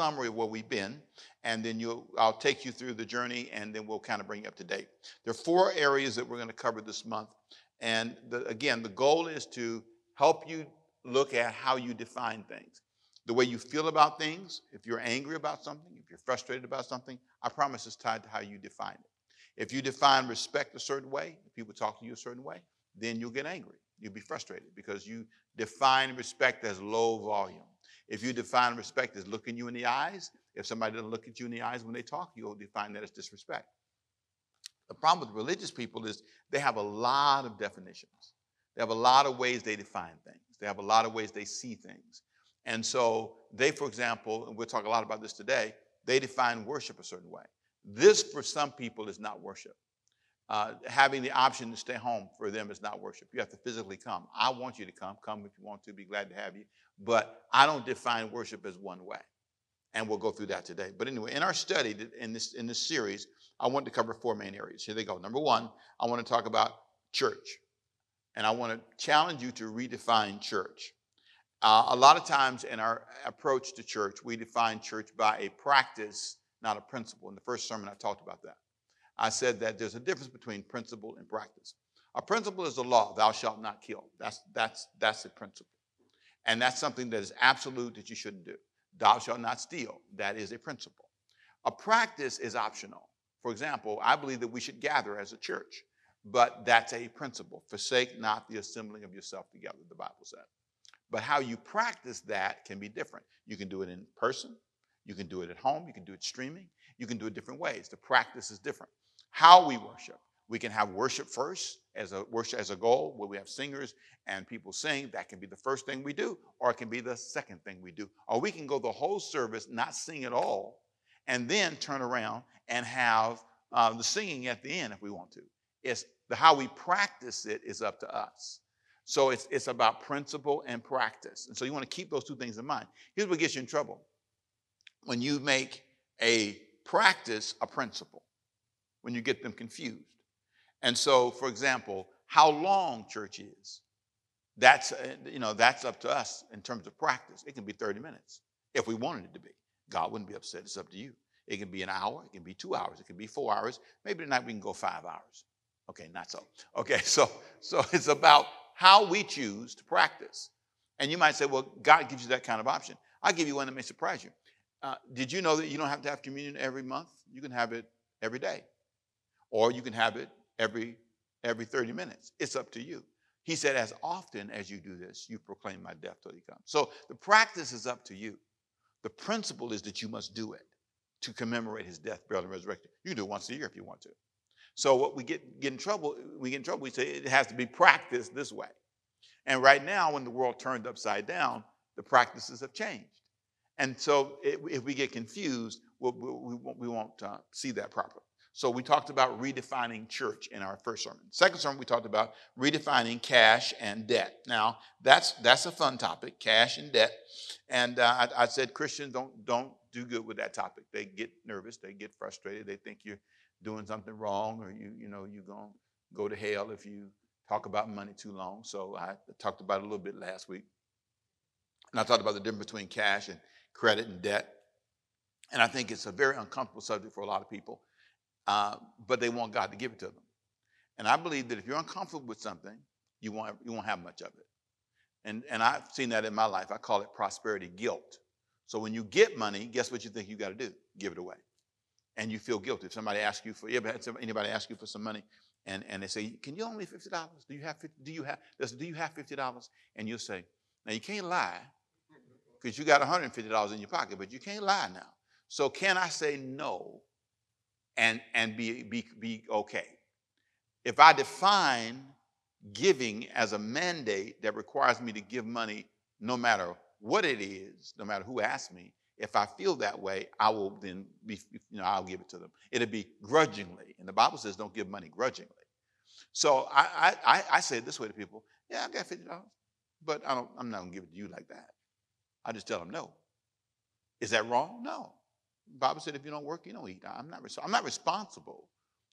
summary of where we've been, and then you'll, I'll take you through the journey, and then we'll kind of bring you up to date. There are four areas that we're going to cover this month. And the, again, the goal is to help you look at how you define things. The way you feel about things, if you're angry about something, if you're frustrated about something, I promise it's tied to how you define it. If you define respect a certain way, if people talk to you a certain way, then you'll get angry. You'll be frustrated because you define respect as low volume. If you define respect as looking you in the eyes, if somebody doesn't look at you in the eyes when they talk, you'll define that as disrespect. The problem with religious people is they have a lot of definitions. They have a lot of ways they define things. They have a lot of ways they see things. And so they, for example, and we'll talk a lot about this today, they define worship a certain way. This, for some people, is not worship. Uh, having the option to stay home for them is not worship. You have to physically come. I want you to come. Come if you want to. Be glad to have you. But I don't define worship as one way. And we'll go through that today. But anyway, in our study in this, in this series, I want to cover four main areas. Here they go. Number one, I want to talk about church. And I want to challenge you to redefine church. Uh, a lot of times in our approach to church, we define church by a practice, not a principle. In the first sermon, I talked about that. I said that there's a difference between principle and practice. A principle is the law, thou shalt not kill. That's, that's, that's a principle. And that's something that is absolute that you shouldn't do. Thou shalt not steal. That is a principle. A practice is optional. For example, I believe that we should gather as a church, but that's a principle. Forsake not the assembling of yourself together, the Bible said. But how you practice that can be different. You can do it in person, you can do it at home, you can do it streaming, you can do it different ways. The practice is different. How we worship. We can have worship first as a worship as a goal, where we have singers and people sing. That can be the first thing we do, or it can be the second thing we do. Or we can go the whole service, not sing at all, and then turn around and have uh, the singing at the end if we want to. It's the how we practice it is up to us. So it's, it's about principle and practice. And so you want to keep those two things in mind. Here's what gets you in trouble when you make a practice a principle, when you get them confused. And so, for example, how long church is, that's, uh, you know, that's up to us in terms of practice. It can be 30 minutes if we wanted it to be. God wouldn't be upset. It's up to you. It can be an hour, it can be two hours, it can be four hours. Maybe tonight we can go five hours. Okay, not so. Okay, so so it's about how we choose to practice. And you might say, well, God gives you that kind of option. I'll give you one that may surprise you. Uh, did you know that you don't have to have communion every month? You can have it every day, or you can have it every every 30 minutes. It's up to you. He said, as often as you do this, you proclaim my death till he comes. So the practice is up to you. The principle is that you must do it to commemorate his death, burial, and resurrection. You can do it once a year if you want to. So what we get, get in trouble, we get in trouble, we say it has to be practiced this way. And right now, when the world turned upside down, the practices have changed. And so if we get confused, we'll, we, we won't uh, see that properly. So we talked about redefining church in our first sermon. Second sermon, we talked about redefining cash and debt. Now, that's that's a fun topic, cash and debt. And uh, I, I, said Christians don't don't do good with that topic. They get nervous, they get frustrated, they think you're doing something wrong, or you you know you're gonna go to hell if you talk about money too long. So I talked about it a little bit last week, and I talked about the difference between cash and credit and debt. And I think it's a very uncomfortable subject for a lot of people uh, but they want God to give it to them. And I believe that if you're uncomfortable with something, you won't, you won't have much of it. And, and I've seen that in my life. I call it prosperity guilt. So when you get money, guess what you think you got to do? Give it away. And you feel guilty. If somebody asks you for, you ever had anybody ask you for some money and, and they say, can you only $50? Do you have, 50, do you have, do you have $50? And you'll say, now you can't lie because you got $150 in your pocket, but you can't lie now. So can I say no and, and be, be, be okay. If I define giving as a mandate that requires me to give money no matter what it is, no matter who asks me, if I feel that way, I will then be, you know, I'll give it to them. It'll be grudgingly. And the Bible says don't give money grudgingly. So I, I, I say it this way to people, yeah, I got $50, but I don't, I'm not gonna give it to you like that. I just tell them no. Is that wrong? No. Bible said if you don't work, you don't eat. I'm not, I'm not responsible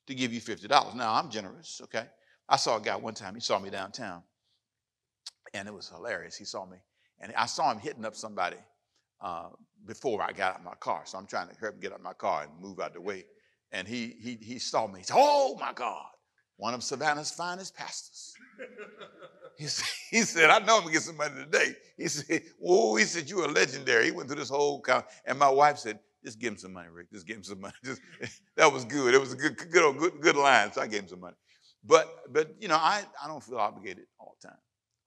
to give you $50. Now, I'm generous, okay? I saw a guy one time, he saw me downtown, and it was hilarious. He saw me, and I saw him hitting up somebody uh, before I got out of my car. So I'm trying to help him get out of my car and move out of the way. And he, he, he saw me. He said, Oh my God, one of Savannah's finest pastors. He he said, I know I'm gonna get some money today. He said, Oh, he said, You're legendary. He went through this whole count. And my wife said, Just give him some money, Rick. Just give him some money. Just, that was good. It was a good, good, good, good line. So I gave him some money. But but you know, I, I don't feel obligated all the time.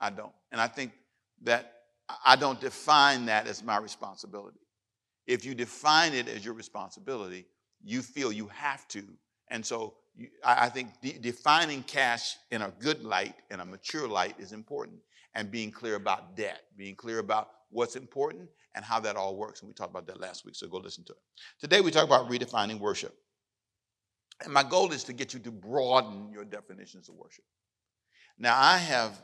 I don't. And I think that I don't define that as my responsibility. If you define it as your responsibility, you feel you have to. And so you, I, I think de- defining cash in a good light, in a mature light, is important. And being clear about debt, being clear about what's important and how that all works. And we talked about that last week, so go listen to it. Today we talk about redefining worship. And my goal is to get you to broaden your definitions of worship. Now, I have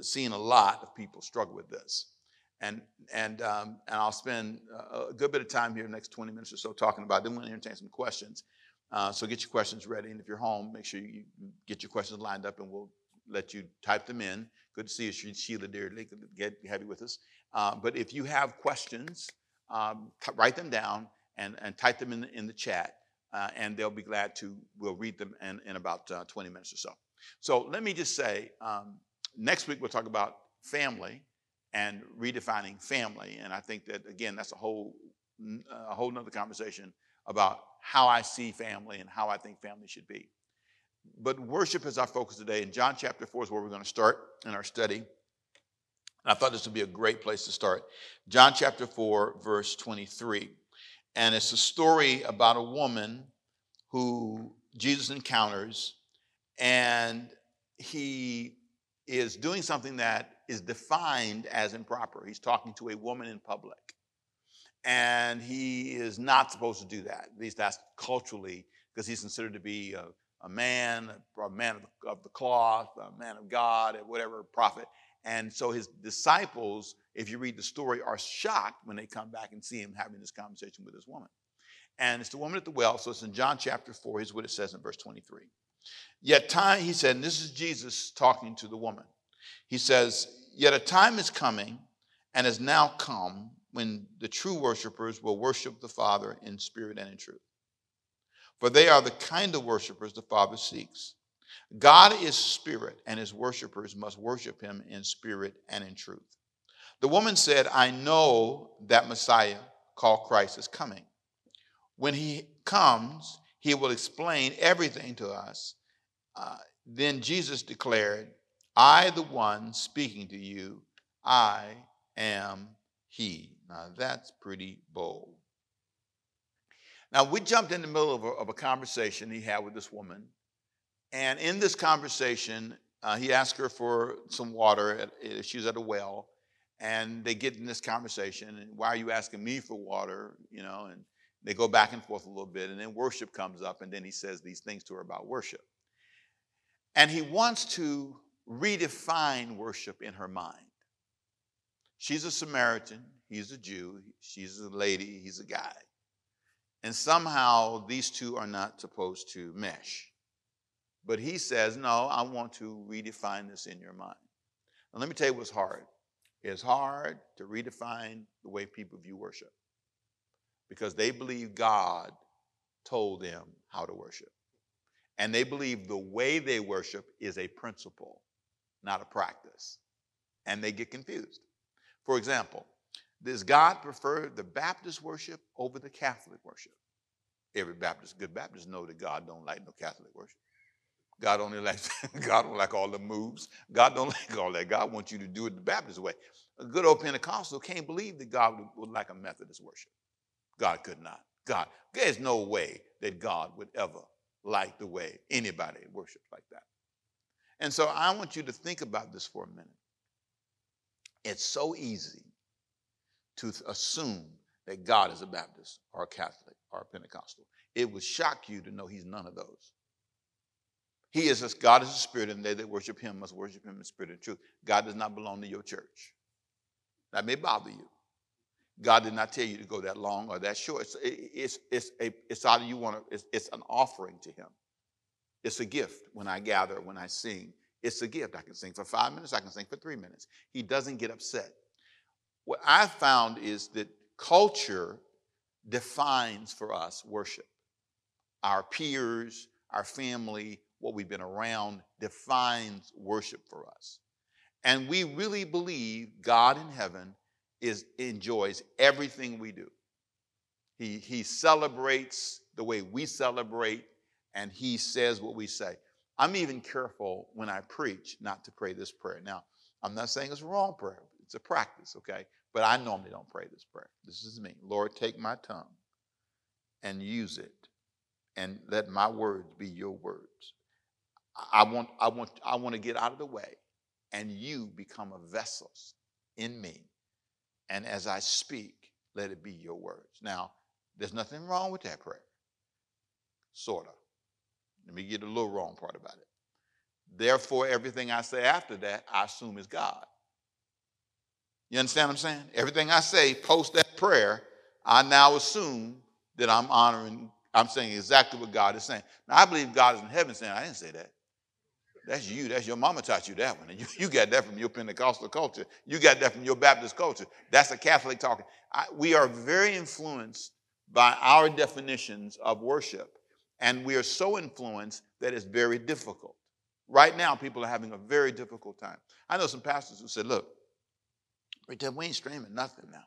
seen a lot of people struggle with this. And, and, um, and I'll spend a good bit of time here, the next 20 minutes or so, talking about it. Then we'll entertain some questions. Uh, so get your questions ready. And if you're home, make sure you get your questions lined up and we'll let you type them in. Good to see you, Sheila dearly. Good to have you with us. Uh, but if you have questions, um, t- write them down and, and type them in the, in the chat. Uh, and they'll be glad to, we'll read them in, in about uh, 20 minutes or so. So let me just say, um, next week we'll talk about family and redefining family. And I think that, again, that's a whole, a whole nother conversation about how I see family and how I think family should be. But worship is our focus today. And John chapter 4 is where we're going to start in our study. I thought this would be a great place to start. John chapter 4, verse 23. And it's a story about a woman who Jesus encounters, and he is doing something that is defined as improper. He's talking to a woman in public. And he is not supposed to do that. At least that's culturally, because he's considered to be a, a man, a man of the, cloth, a man of God, whatever, prophet. And so his disciples, if you read the story, are shocked when they come back and see him having this conversation with this woman. And it's the woman at the well. So it's in John chapter 4. Here's what it says in verse 23. Yet time, he said, and this is Jesus talking to the woman. He says, Yet a time is coming and has now come when the true worshipers will worship the Father in spirit and in truth. For they are the kind of worshipers the Father seeks. God is spirit, and his worshipers must worship him in spirit and in truth. The woman said, I know that Messiah, called Christ, is coming. When he comes, he will explain everything to us. Uh, then Jesus declared, I, the one speaking to you, I am he. Now that's pretty bold. Now we jumped in the middle of a, of a conversation he had with this woman. And in this conversation, uh, he asked her for some water. At, she was at a well. And they get in this conversation. And why are you asking me for water? You know, and they go back and forth a little bit. And then worship comes up. And then he says these things to her about worship. And he wants to redefine worship in her mind. She's a Samaritan, he's a Jew, she's a lady, he's a guy. And somehow these two are not supposed to mesh. But he says, No, I want to redefine this in your mind. And let me tell you what's hard. It's hard to redefine the way people view worship because they believe God told them how to worship. And they believe the way they worship is a principle, not a practice. And they get confused. For example, does God prefer the Baptist worship over the Catholic worship? Every Baptist, good Baptist, know that God don't like no Catholic worship. God only likes God don't like all the moves. God don't like all that. God wants you to do it the Baptist way. A good old Pentecostal can't believe that God would, would like a Methodist worship. God could not. God, there's no way that God would ever like the way anybody worships like that. And so I want you to think about this for a minute. It's so easy to assume that God is a Baptist or a Catholic or a Pentecostal. It would shock you to know he's none of those. He is as God is a spirit, and they that worship him must worship him in spirit and truth. God does not belong to your church. That may bother you. God did not tell you to go that long or that short. It's, it's, it's, a, it's of you want to, it's, it's an offering to him. It's a gift when I gather, when I sing. It's a gift. I can sing for five minutes, I can sing for three minutes. He doesn't get upset. What I found is that culture defines for us worship. Our peers, our family, what we've been around defines worship for us. And we really believe God in heaven is enjoys everything we do. He, he celebrates the way we celebrate, and he says what we say. I'm even careful when I preach not to pray this prayer. Now, I'm not saying it's a wrong prayer, it's a practice, okay? But I normally don't pray this prayer. This is me. Lord, take my tongue and use it, and let my words be your words. I want, I want, I want to get out of the way, and you become a vessel in me. And as I speak, let it be your words. Now, there's nothing wrong with that prayer. Sort of. Let me get a little wrong part about it. Therefore, everything I say after that, I assume is God. You understand what I'm saying? Everything I say post that prayer, I now assume that I'm honoring, I'm saying exactly what God is saying. Now, I believe God is in heaven saying, I didn't say that. That's you. That's your mama taught you that one. And you, you got that from your Pentecostal culture. You got that from your Baptist culture. That's a Catholic talking. I, we are very influenced by our definitions of worship. And we are so influenced that it's very difficult. Right now, people are having a very difficult time. I know some pastors who said, look, we ain't streaming nothing now.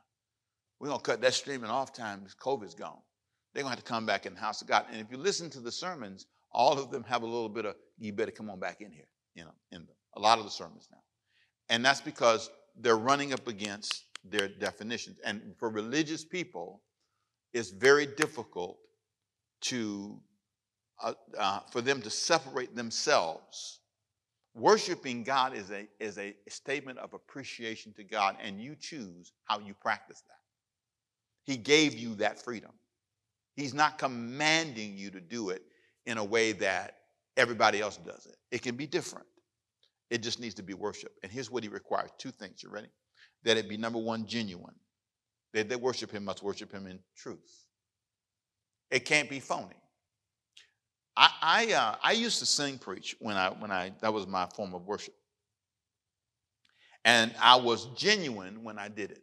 We're going to cut that streaming off time because COVID's gone. They're going to have to come back in the house of God. And if you listen to the sermons, all of them have a little bit of, you better come on back in here, you know, in them. A lot of the sermons now. And that's because they're running up against their definitions. And for religious people, it's very difficult to uh, uh, for them to separate themselves. Worshiping God is a, is a statement of appreciation to God, and you choose how you practice that. He gave you that freedom. He's not commanding you to do it in a way that everybody else does it. It can be different. It just needs to be worship. And here's what he requires two things. You ready? That it be number one, genuine. That they worship him must worship him in truth. It can't be phony. I, I, uh, I used to sing preach when I, when I, that was my form of worship. And I was genuine when I did it.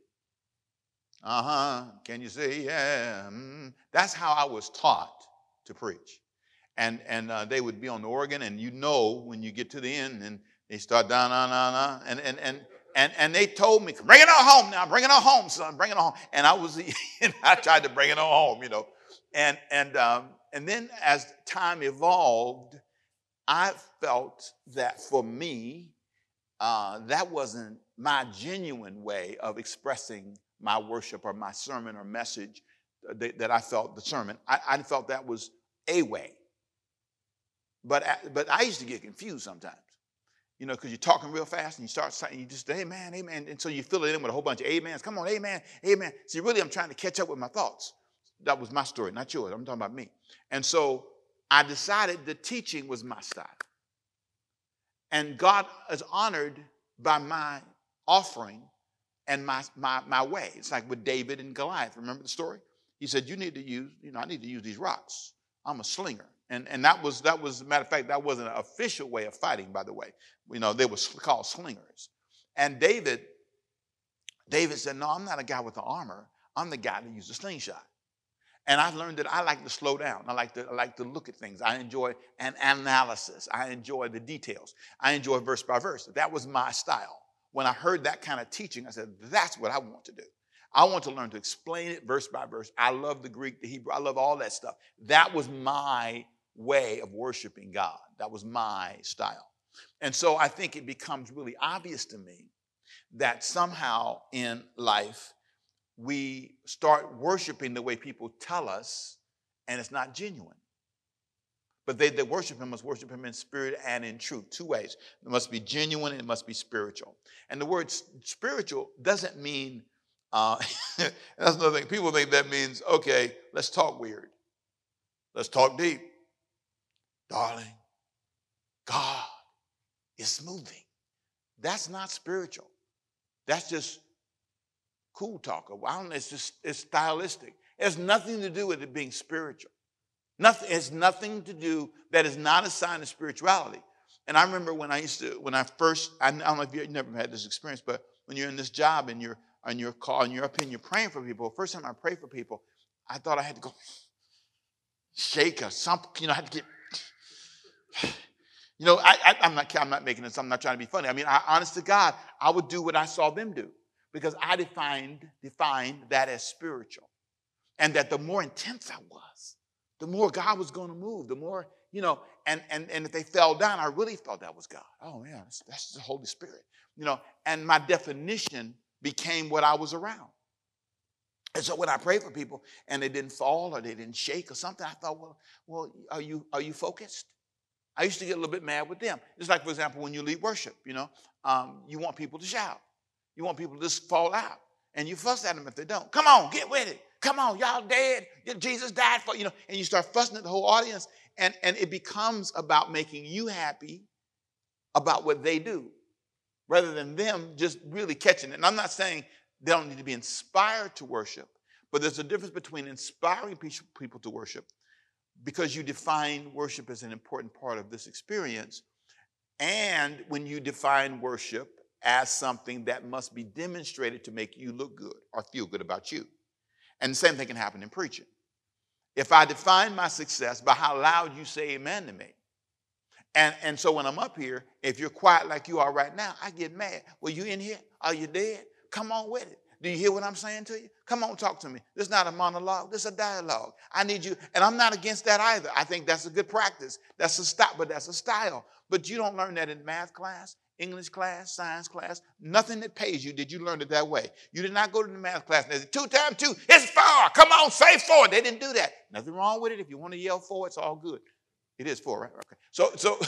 Uh huh. Can you see? yeah? Mm. That's how I was taught to preach. And, and uh, they would be on the organ, and you know when you get to the end, and they start down, down, down, down. And, and, and, and, and they told me, bring it on home now, bring it on home, son, bring it on home. And I was, I tried to bring it on home, you know. And, and, um, and then as time evolved, I felt that for me, uh, that wasn't my genuine way of expressing my worship or my sermon or message that, that I felt the sermon. I, I, felt that was a way. But, but I used to get confused sometimes, you know, because you're talking real fast and you start saying, you just, say, amen, amen. And so you fill it in with a whole bunch of amens. Come on, amen, amen. See, really, I'm trying to catch up with my thoughts. That was my story, not yours. I'm talking about me. And so I decided the teaching was my style. And God is honored by my offering and my, my, my way. It's like with David and Goliath. Remember the story? He said, You need to use, you know, I need to use these rocks. I'm a slinger. And, and that was, that was, matter of fact, that wasn't an official way of fighting, by the way. You know, they were called slingers. And David, David said, No, I'm not a guy with the armor. I'm the guy that used the slingshot. And I learned that I like to slow down. I like to, I like to look at things. I enjoy an analysis. I enjoy the details. I enjoy verse by verse. That was my style. When I heard that kind of teaching, I said, that's what I want to do. I want to learn to explain it verse by verse. I love the Greek, the Hebrew, I love all that stuff. That was my way of worshiping God. That was my style. And so I think it becomes really obvious to me that somehow in life, we start worshiping the way people tell us, and it's not genuine. But they that worship him must worship him in spirit and in truth. Two ways. It must be genuine and it must be spiritual. And the word spiritual doesn't mean, uh, that's another thing. People think that means, okay, let's talk weird. Let's talk deep. Darling, God is moving. That's not spiritual. That's just cool talker. I don't know, it's just it's stylistic. It has nothing to do with it being spiritual. Nothing, has nothing to do, that is not a sign of spirituality. And I remember when I used to, when I first, I don't know if you never had this experience, but when you're in this job and you're on your call and you're up and you're praying for people. First time I prayed for people, I thought I had to go shake or something. You know, I had to get. You know, I, am not. I'm not making this. I'm not trying to be funny. I mean, I, honest to God, I would do what I saw them do because I defined defined that as spiritual, and that the more intense I was, the more God was going to move. The more you know, and and and if they fell down, I really felt that was God. Oh man, that's, that's the Holy Spirit. You know, and my definition became what I was around. And so when I pray for people and they didn't fall or they didn't shake or something, I thought, well, well, are you are you focused? I used to get a little bit mad with them. Just like, for example, when you lead worship, you know, um, you want people to shout. You want people to just fall out. And you fuss at them if they don't. Come on, get with it. Come on, y'all dead. Jesus died for you know. And you start fussing at the whole audience, and, and it becomes about making you happy about what they do, rather than them just really catching it. And I'm not saying they don't need to be inspired to worship. But there's a difference between inspiring people to worship because you define worship as an important part of this experience, and when you define worship as something that must be demonstrated to make you look good or feel good about you. And the same thing can happen in preaching. If I define my success by how loud you say amen to me, and, and so when I'm up here, if you're quiet like you are right now, I get mad. Well, you in here? Are you dead? Come on with it. Do you hear what I'm saying to you? Come on, talk to me. This is not a monologue. This is a dialogue. I need you, and I'm not against that either. I think that's a good practice. That's a stop, but that's a style. But you don't learn that in math class, English class, science class. Nothing that pays you did you learn it that way. You did not go to the math class and say two times two, it's four. Come on, say four. They didn't do that. Nothing wrong with it. If you want to yell four, it's all good. It is four, right? Okay. So, so,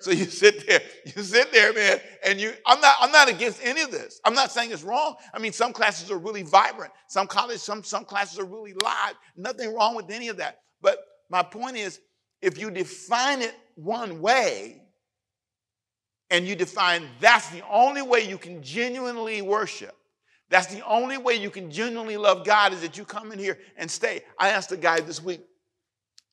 so you sit there, you sit there, man, and you. I'm not, I'm not against any of this. I'm not saying it's wrong. I mean, some classes are really vibrant. Some college, some some classes are really live. Nothing wrong with any of that. But my point is, if you define it one way, and you define that's the only way you can genuinely worship. That's the only way you can genuinely love God is that you come in here and stay. I asked a guy this week.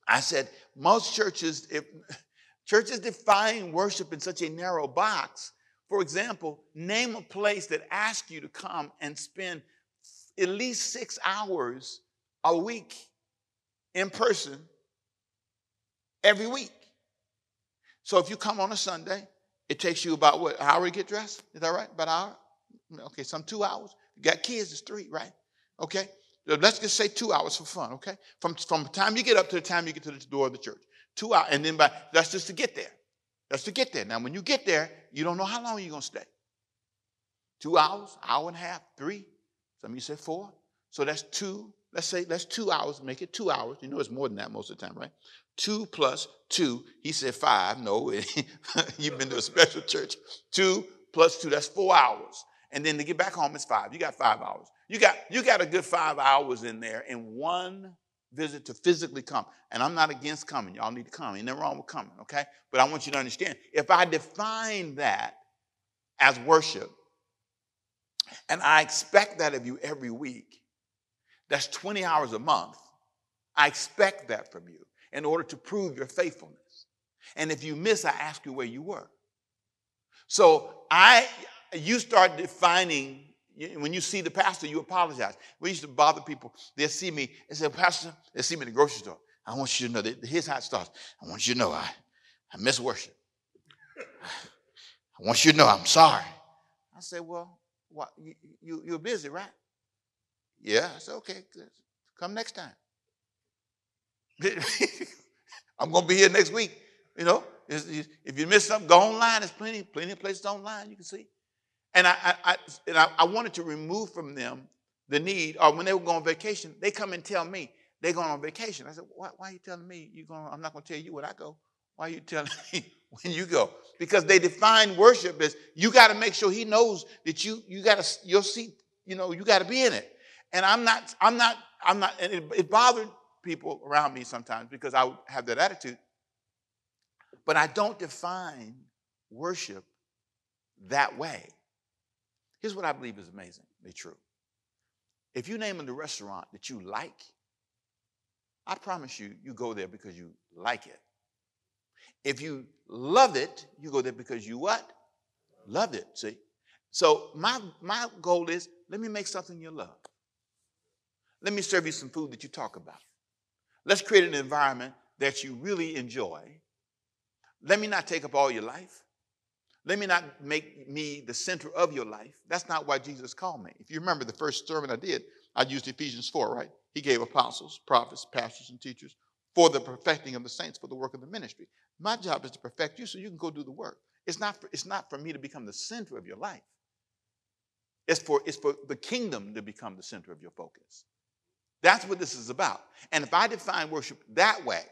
I said, most churches, if churches define worship in such a narrow box, for example, name a place that asks you to come and spend at least six hours a week in person every week. So if you come on a Sunday, it takes you about what, hour to get dressed? Is that right? About an hour? Okay, some two hours. You got kids, it's three, right? Okay. Uh, let's just say two hours for fun, okay? From, from the time you get up to the time you get to the door of the church. Two hours. And then by that's just to get there. That's to get there. Now, when you get there, you don't know how long you're going to stay. Two hours, hour and a half, three. Some of you said four. So that's two. Let's say that's two hours. Make it two hours. You know it's more than that most of the time, right? Two plus two. He said five. No, you've been to a special church. Two plus two. That's four hours. And then to get back home, it's five. You got five hours. You got, you got a good five hours in there in one visit to physically come. And I'm not against coming. Y'all need to come. Ain't nothing wrong with coming, okay? But I want you to understand if I define that as worship, and I expect that of you every week, that's 20 hours a month. I expect that from you in order to prove your faithfulness. And if you miss, I ask you where you were. So I you start defining when you see the pastor, you apologize. We used to bother people. They'll see me and say, Pastor, they'll see me in the grocery store. I want you to know that here's how it starts. I want you to know I, I miss worship. I want you to know I'm sorry. I said, Well, what, you, you, you're busy, right? Yeah. I said, Okay, good. come next time. I'm going to be here next week. You know, if you miss something, go online. There's plenty, plenty of places online you can see. And I, I, and I, I wanted to remove from them the need, or when they were going on vacation, they come and tell me they're going on vacation. I said, why, why are you telling me you're going? I'm not going to tell you when I go. Why are you telling me when you go? Because they define worship as you got to make sure he knows that you you got to your seat. You know you got to be in it. And I'm not. I'm not. I'm not. And it, it bothered people around me sometimes because I would have that attitude. But I don't define worship that way. Here's what I believe is amazingly true. If you name a restaurant that you like, I promise you, you go there because you like it. If you love it, you go there because you what? Love it. See? So my, my goal is let me make something you love. Let me serve you some food that you talk about. Let's create an environment that you really enjoy. Let me not take up all your life. Let me not make me the center of your life. That's not why Jesus called me. If you remember the first sermon I did, I used Ephesians 4, right? He gave apostles, prophets, pastors, and teachers for the perfecting of the saints, for the work of the ministry. My job is to perfect you so you can go do the work. It's not for, it's not for me to become the center of your life. It's for, it's for the kingdom to become the center of your focus. That's what this is about. And if I define worship that way,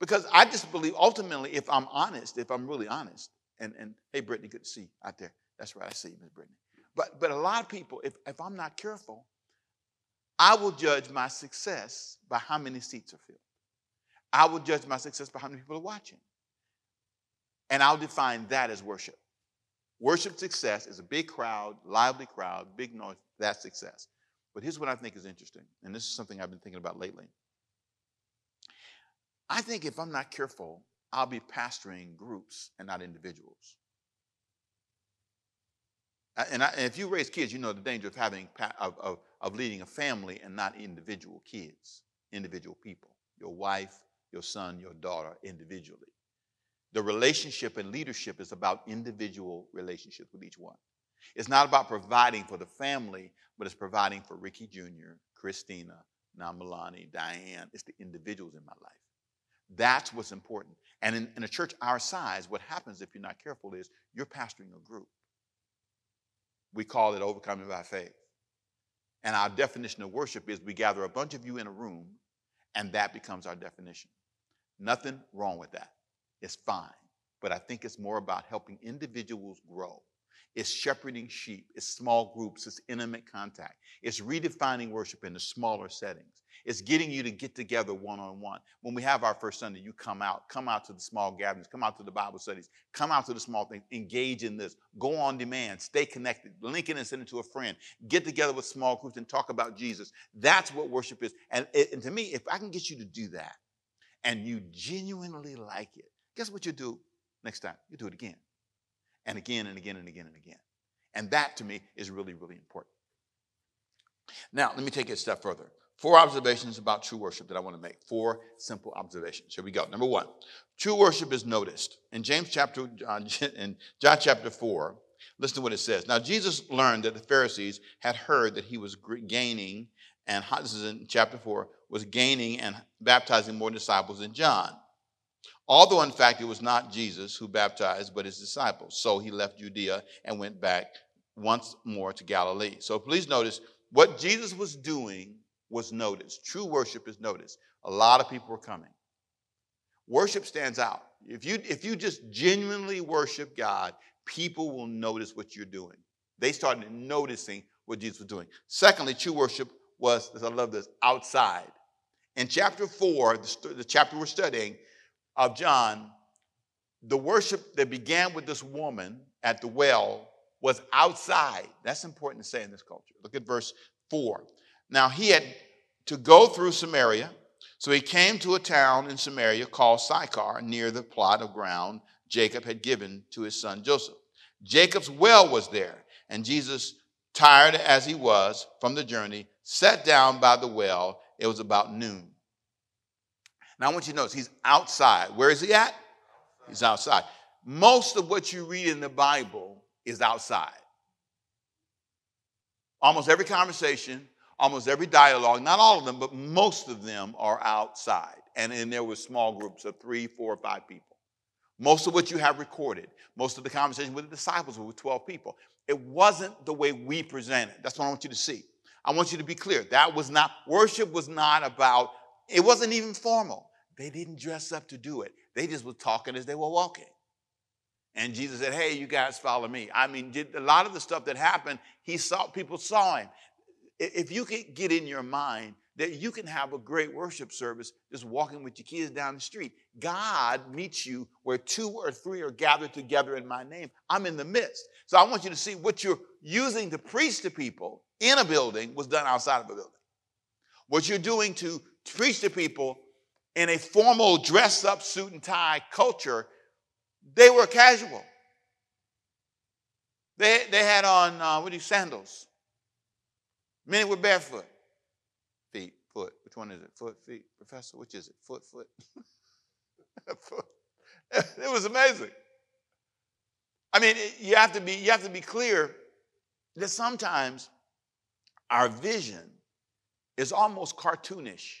because I just believe ultimately, if I'm honest, if I'm really honest, and, and hey, Brittany, good to see you out there. That's right, I see you, Miss Brittany. But, but a lot of people, if, if I'm not careful, I will judge my success by how many seats are filled. I will judge my success by how many people are watching. And I'll define that as worship. Worship success is a big crowd, lively crowd, big noise, that's success. But here's what I think is interesting, and this is something I've been thinking about lately. I think if I'm not careful, I'll be pastoring groups and not individuals. And, I, and if you raise kids, you know the danger of having of, of, of leading a family and not individual kids, individual people. Your wife, your son, your daughter, individually. The relationship and leadership is about individual relationships with each one. It's not about providing for the family, but it's providing for Ricky Jr., Christina, now Milani, Diane. It's the individuals in my life. That's what's important. And in, in a church our size, what happens if you're not careful is you're pastoring a group. We call it overcoming by faith. And our definition of worship is we gather a bunch of you in a room, and that becomes our definition. Nothing wrong with that. It's fine. But I think it's more about helping individuals grow. It's shepherding sheep, it's small groups, it's intimate contact, it's redefining worship in the smaller settings. It's getting you to get together one on one. When we have our first Sunday, you come out, come out to the small gatherings, come out to the Bible studies, come out to the small things, engage in this, go on demand, stay connected, link it and send it to a friend, get together with small groups and talk about Jesus. That's what worship is. And, and to me, if I can get you to do that and you genuinely like it, guess what you do next time? You do it again and again and again and again and again. And that to me is really, really important. Now, let me take it a step further. Four observations about true worship that I want to make. Four simple observations. Here we go. Number one, true worship is noticed. In James chapter, uh, in John chapter 4, listen to what it says. Now, Jesus learned that the Pharisees had heard that he was gaining, and this is in chapter 4, was gaining and baptizing more disciples than John. Although, in fact, it was not Jesus who baptized, but his disciples. So he left Judea and went back once more to Galilee. So please notice what Jesus was doing was noticed. True worship is noticed. A lot of people were coming. Worship stands out. If you, if you just genuinely worship God, people will notice what you're doing. They started noticing what Jesus was doing. Secondly, true worship was, I love this, outside. In chapter 4, the, the chapter we're studying of John, the worship that began with this woman at the well was outside. That's important to say in this culture. Look at verse 4. Now he had to go through Samaria, so he came to a town in Samaria called Sychar, near the plot of ground Jacob had given to his son Joseph. Jacob's well was there, and Jesus, tired as he was from the journey, sat down by the well. It was about noon. Now I want you to notice he's outside. Where is he at? He's outside. Most of what you read in the Bible is outside. Almost every conversation, almost every dialogue, not all of them, but most of them are outside. And, and there were small groups of three, four, or five people. Most of what you have recorded, most of the conversation with the disciples were with 12 people. It wasn't the way we present it. That's what I want you to see. I want you to be clear. That was not, worship was not about, it wasn't even formal. They didn't dress up to do it. They just were talking as they were walking. And Jesus said, Hey, you guys follow me. I mean, a lot of the stuff that happened, he saw, people saw him if you can get in your mind that you can have a great worship service just walking with your kids down the street. God meets you where two or three are gathered together in my name. I'm in the midst. So I want you to see what you're using to preach to people in a building was done outside of a building. What you're doing to preach to people in a formal dress up suit and tie culture, they were casual. They, they had on, uh, what are these, sandals. Many were barefoot. Feet, foot. Which one is it? Foot, feet, professor? Which is it? Foot, foot. foot. It was amazing. I mean, you have to be, you have to be clear that sometimes our vision is almost cartoonish.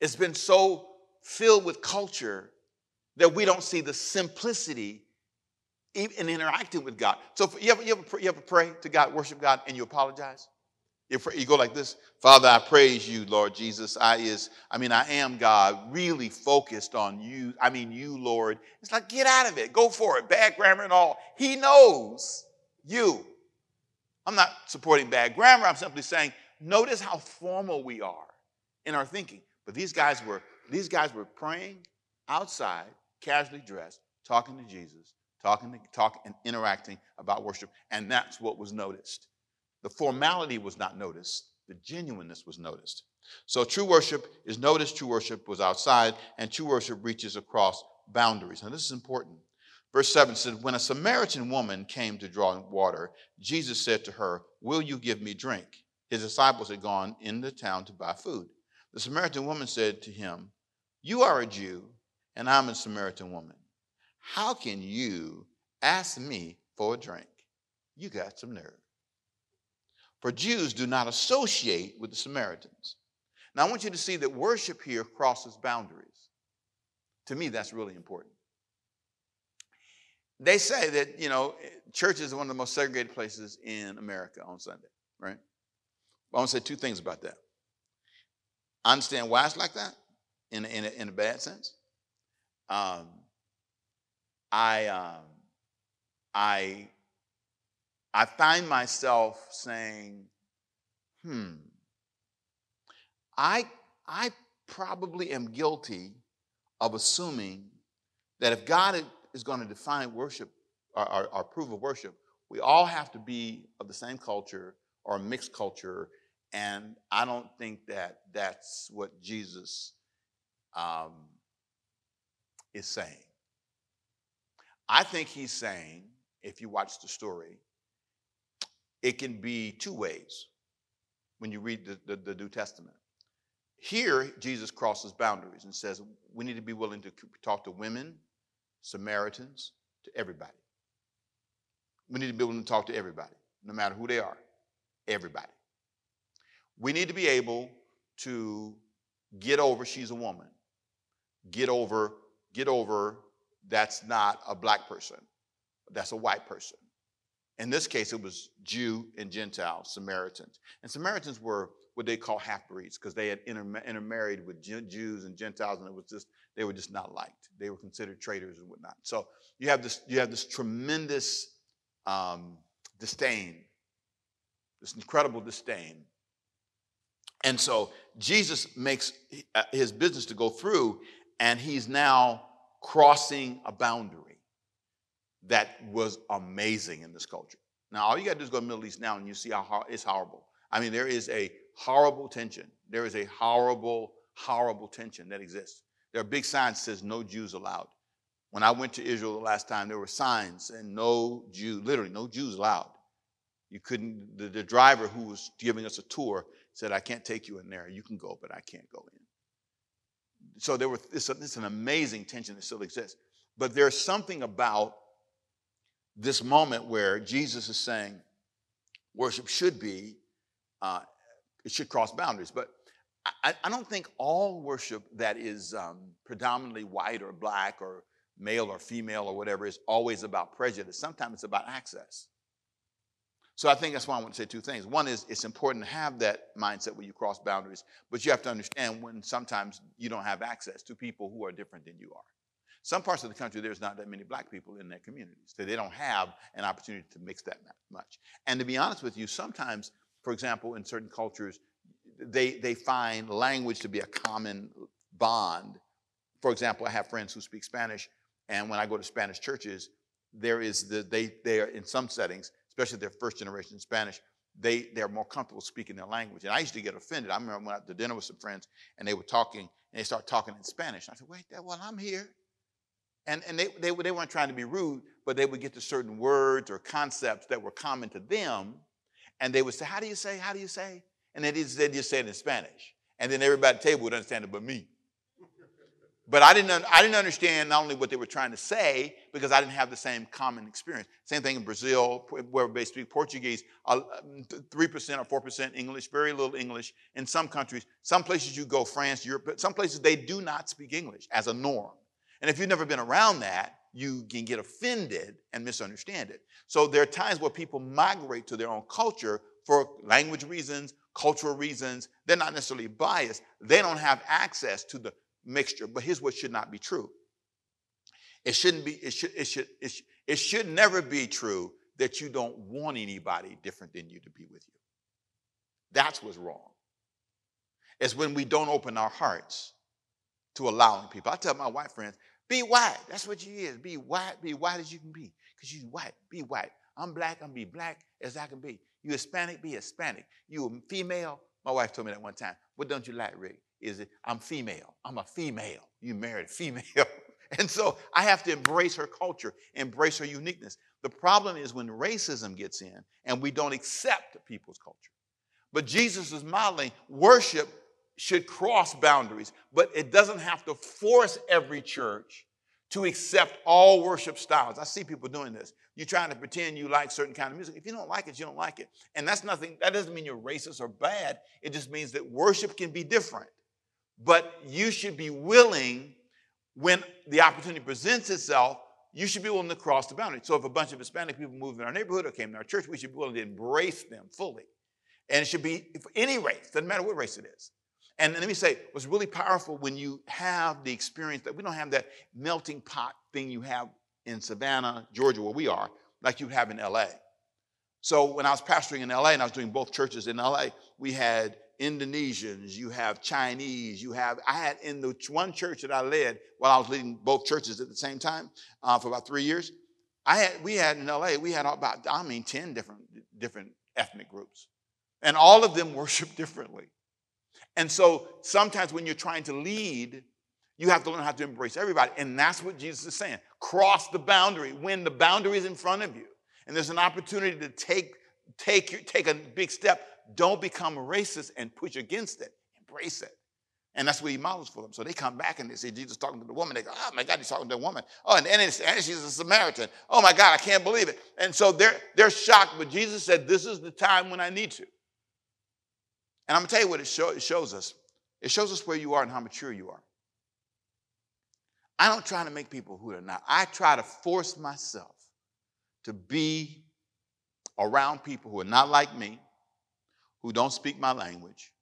It's been so filled with culture that we don't see the simplicity in interacting with God. So you ever, you ever, you ever pray to God, worship God, and you apologize? You, pray, you go like this, Father, I praise you, Lord Jesus. I is, I mean, I am God, really focused on you. I mean, you, Lord. It's like, get out of it. Go for it. Bad grammar and all. He knows you. I'm not supporting bad grammar. I'm simply saying, notice how formal we are in our thinking. But these guys were, these guys were praying outside, casually dressed, talking to Jesus, talking, to, talking and interacting about worship. And that's what was noticed. The formality was not noticed, the genuineness was noticed. So true worship is noticed, true worship was outside, and true worship reaches across boundaries. Now, this is important. Verse 7 says, When a Samaritan woman came to draw water, Jesus said to her, Will you give me drink? His disciples had gone into town to buy food. The Samaritan woman said to him, You are a Jew, and I'm a Samaritan woman. How can you ask me for a drink? You got some nerve. For Jews do not associate with the Samaritans. Now, I want you to see that worship here crosses boundaries. To me, that's really important. They say that, you know, church is one of the most segregated places in America on Sunday, right? I want to say two things about that. I understand why it's like that in in a, in a bad sense. Um, I, um, I I find myself saying, hmm, I, I probably am guilty of assuming that if God is going to define worship or, or, or approve of worship, we all have to be of the same culture or a mixed culture. And I don't think that that's what Jesus um, is saying. I think he's saying, if you watch the story, it can be two ways when you read the, the, the New Testament. Here, Jesus crosses boundaries and says we need to be willing to talk to women, Samaritans, to everybody. We need to be willing to talk to everybody, no matter who they are, everybody. We need to be able to get over she's a woman, get over, get over that's not a black person, that's a white person. In this case, it was Jew and Gentile, Samaritans. And Samaritans were what they call half breeds because they had intermarried with Jews and Gentiles, and it was just they were just not liked. They were considered traitors and whatnot. So you have this you have this tremendous um, disdain, this incredible disdain. And so Jesus makes uh, his business to go through, and he's now crossing a boundary that was amazing in this culture. Now, all you got to do is go to the Middle East now and you see how it's horrible. I mean, there is a horrible tension. There is a horrible, horrible tension that exists. There are big signs that says no Jews allowed. When I went to Israel the last time, there were signs and no Jew, literally no Jews allowed. You couldn't, the, the driver who was giving us a tour said, I can't take you in there. You can go, but I can't go in. So there was, it's, a, it's an amazing tension that still exists. But there's something about this moment where Jesus is saying worship should be, uh, it should cross boundaries. But I, I, don't think all worship that is um, predominantly white or black or male or female or whatever is always about prejudice. Sometimes it's about access. So I think that's why I want to say two things. One is it's important to have that mindset when you cross boundaries, but you have to understand when sometimes you don't have access to people who are different than you are. Some parts of the country, there's not that many black people in their communities, so they don't have an opportunity to mix that much. And to be honest with you, sometimes, for example, in certain cultures, they, they find language to be a common bond. For example, I have friends who speak Spanish, and when I go to Spanish churches, there is the, they, they are in some settings, especially their first generation Spanish, they, they're more comfortable speaking their language. And I used to get offended. I remember when I went out to dinner with some friends and they were talking and they start talking in Spanish. I said, wait, that well, I'm here. And, and they, they, they weren't trying to be rude, but they would get to certain words or concepts that were common to them. And they would say, How do you say? How do you say? And then they just, they just say it in Spanish. And then everybody at the table would understand it but me. But I didn't, I didn't understand not only what they were trying to say, because I didn't have the same common experience. Same thing in Brazil, where they speak Portuguese, 3% um, or 4% English, very little English. In some countries, some places you go, France, Europe, some places they do not speak English as a norm. And if you've never been around that, you can get offended and misunderstand it. So there are times where people migrate to their own culture for language reasons, cultural reasons. They're not necessarily biased. They don't have access to the mixture. But here's what should not be true. It shouldn't be, it should, it should, it should, it should never be true that you don't want anybody different than you to be with you. That's what's wrong. It's when we don't open our hearts to allowing people. I tell my white friends, be white. That's what you is. Be white. Be white as you can be. Because you white. Be white. I'm black. I'm be black as I can be. You Hispanic. Be Hispanic. You a female. My wife told me that one time. What don't you like, Rick? is it I'm female. I'm a female. You married a female. and so I have to embrace her culture, embrace her uniqueness. The problem is when racism gets in and we don't accept people's culture. But Jesus is modeling worship should cross boundaries, but it doesn't have to force every church to accept all worship styles. I see people doing this. You're trying to pretend you like certain kind of music. If you don't like it, you don't like it. And that's nothing, that doesn't mean you're racist or bad. It just means that worship can be different. But you should be willing, when the opportunity presents itself, you should be willing to cross the boundary. So if a bunch of Hispanic people moved in our neighborhood or came to our church, we should be willing to embrace them fully. And it should be for any race, doesn't matter what race it is. And let me say, what's really powerful when you have the experience that we don't have that melting pot thing you have in Savannah, Georgia, where we are, like you have in LA. So when I was pastoring in LA and I was doing both churches in LA, we had Indonesians, you have Chinese, you have, I had in the one church that I led while I was leading both churches at the same time uh, for about three years. I had, we had in LA, we had about, I mean, 10 different, different ethnic groups. And all of them worship differently. And so sometimes when you're trying to lead, you have to learn how to embrace everybody. And that's what Jesus is saying. Cross the boundary when the boundary is in front of you. And there's an opportunity to take, take, your, take a big step don't become racist and push against it. Embrace it. And that's what he models for them. So they come back and they see Jesus talking to the woman. They go, oh my God, he's talking to a woman. Oh, and, and, and she's a Samaritan. Oh my God, I can't believe it. And so they're, they're shocked, but Jesus said, this is the time when I need to. And I'm going to tell you what it, show, it shows us. It shows us where you are and how mature you are. I don't try to make people who they're not. I try to force myself to be around people who are not like me, who don't speak my language,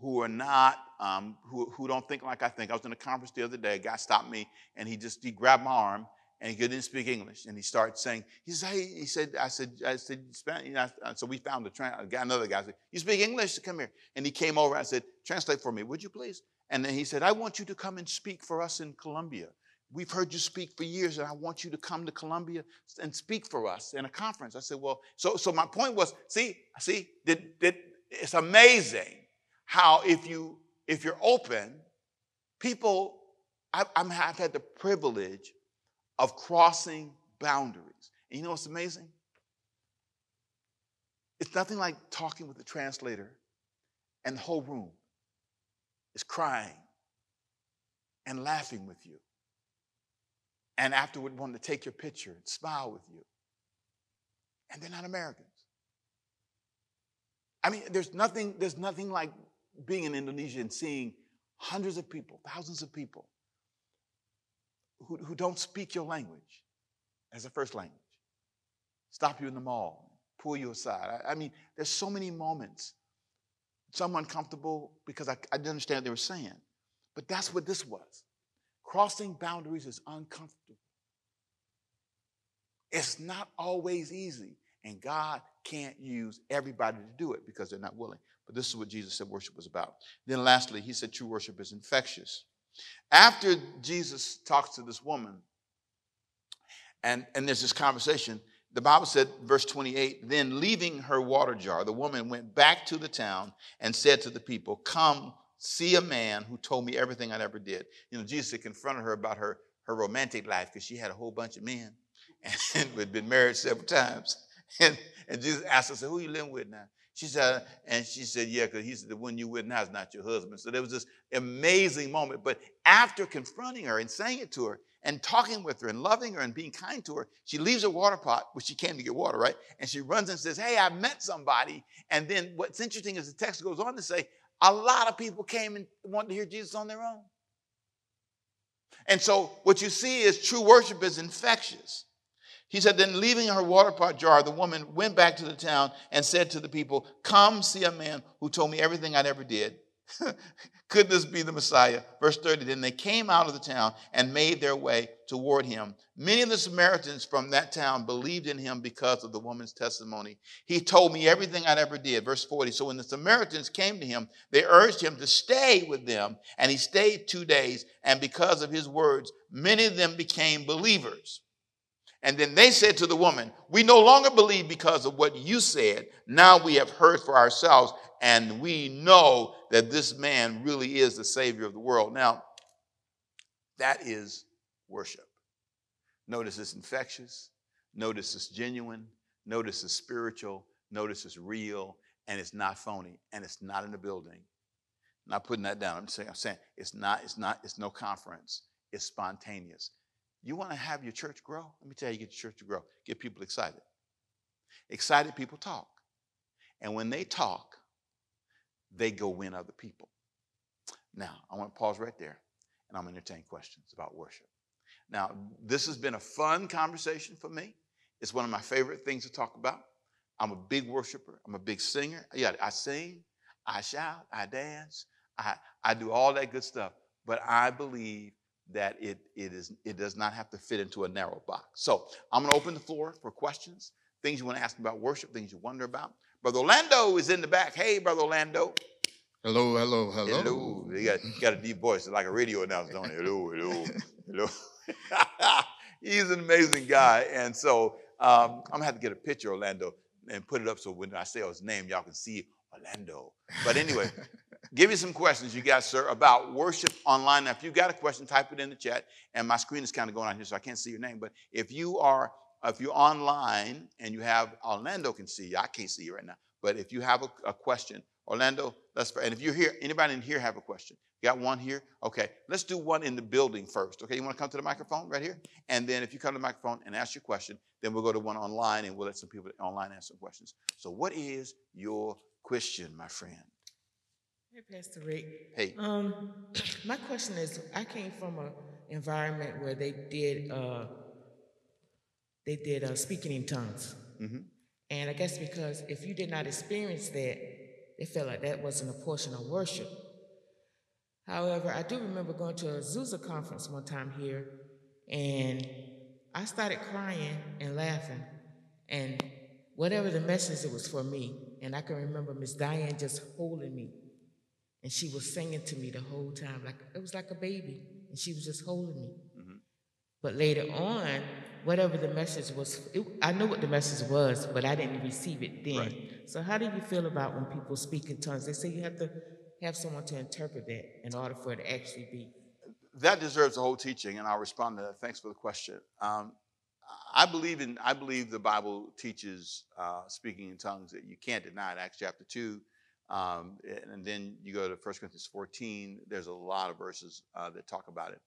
who are not, um, who, who don't think like I think. I was in a conference the other day, a guy stopped me and he just, he grabbed my arm and he didn't speak English. And he started saying, he said, hey, he said, I said, I said, know, so we found a, tra- another guy said, you speak English? Come here. And he came over, I said, translate for me, would you please? And then he said, I want you to come and speak for us in Colombia. We've heard you speak for years, and I want you to come to Colombia and speak for us in a conference. I said, Well, so so my point was, see, see, it's amazing how if you if you're open, people, I, I'm, I've had the privilege of crossing boundaries. And you know what's amazing? It's nothing like talking with the translator and the whole room is crying and laughing with you and afterward wanting to take your picture and smile with you. And they're not Americans. I mean, there's nothing, there's nothing like being in Indonesia and seeing hundreds of people, thousands of people who, who don't speak your language as a first language. Stop you in the mall, pull you aside. I, I mean, there's so many moments. Some uncomfortable because I, I didn't understand what they were saying. But that's what this was. Crossing boundaries is uncomfortable. It's not always easy, and God can't use everybody to do it because they're not willing. But this is what Jesus said worship was about. Then, lastly, he said true worship is infectious. After Jesus talks to this woman, and, and there's this conversation, the Bible said, verse 28, then leaving her water jar, the woman went back to the town and said to the people, Come see a man who told me everything I ever did. You know, Jesus had confronted her about her, her romantic life because she had a whole bunch of men and had been married several times. And, and Jesus asked her, said, Who are you living with now? She said, and she said, Yeah, because he said, The one you with now is not your husband. So there was this amazing moment. But after confronting her and saying it to her and talking with her and loving her and being kind to her, she leaves her water pot, which she came to get water, right? And she runs and says, Hey, I met somebody. And then what's interesting is the text goes on to say, a lot of people came and wanted to hear Jesus on their own. And so what you see is true worship is infectious. He said, Then leaving her water pot jar, the woman went back to the town and said to the people, Come see a man who told me everything I ever did. Could this be the Messiah? Verse 30 Then they came out of the town and made their way toward him. Many of the Samaritans from that town believed in him because of the woman's testimony. He told me everything I ever did. Verse 40 So when the Samaritans came to him, they urged him to stay with them, and he stayed two days. And because of his words, many of them became believers. And then they said to the woman, We no longer believe because of what you said. Now we have heard for ourselves, and we know that this man really is the Savior of the world. Now, that is worship. Notice it's infectious. Notice it's genuine. Notice it's spiritual. Notice it's real. And it's not phony. And it's not in a building. I'm not putting that down. I'm saying, I'm saying it's not, it's not, it's no conference. It's spontaneous. You want to have your church grow? Let me tell you, get your church to grow. Get people excited. Excited people talk. And when they talk, they go win other people. Now, I want to pause right there and I'm going to entertain questions about worship. Now, this has been a fun conversation for me. It's one of my favorite things to talk about. I'm a big worshiper, I'm a big singer. Yeah, I sing, I shout, I dance, I, I do all that good stuff. But I believe that it, it, is, it does not have to fit into a narrow box. So I'm going to open the floor for questions, things you want to ask about worship, things you wonder about. Brother Orlando is in the back. Hey, Brother Orlando. Hello, hello, hello. Hello. You got, you got a deep voice, it's like a radio announcer, don't you? Hello, hello, hello. He's an amazing guy. And so um, I'm going to have to get a picture, Orlando, and put it up so when I say his name, y'all can see Orlando. But anyway, give me some questions you got, sir, about worship online. Now, if you got a question, type it in the chat. And my screen is kind of going on here, so I can't see your name. But if you are, if you're online and you have, Orlando can see you. I can't see you right now. But if you have a, a question, Orlando, let's, and if you're here, anybody in here have a question? Got one here? Okay, let's do one in the building first. Okay, you want to come to the microphone right here? And then if you come to the microphone and ask your question, then we'll go to one online and we'll let some people online ask some questions. So, what is your question, my friend? Hey, Pastor Rick. Hey. Um, my question is, I came from an environment where they did uh, they did uh, speaking in tongues, Mhm. and I guess because if you did not experience that, they felt like that wasn't a portion of worship. However, I do remember going to Azusa conference one time here, and I started crying and laughing, and whatever the message it was for me, and I can remember Miss Diane just holding me, and she was singing to me the whole time, like it was like a baby, and she was just holding me. But later on, whatever the message was, it, I knew what the message was, but I didn't receive it then. So, how do you feel about when people speak in tongues? They say you have to have someone to interpret that in order for it to actually be. That deserves a whole teaching, and I'll respond to that. Thanks for the question. Um, I believe in. I believe the Bible teaches uh, speaking in tongues that you can't deny it. Acts chapter two, um, and then you go to 1 Corinthians 14. There's a lot of verses uh, that talk about it,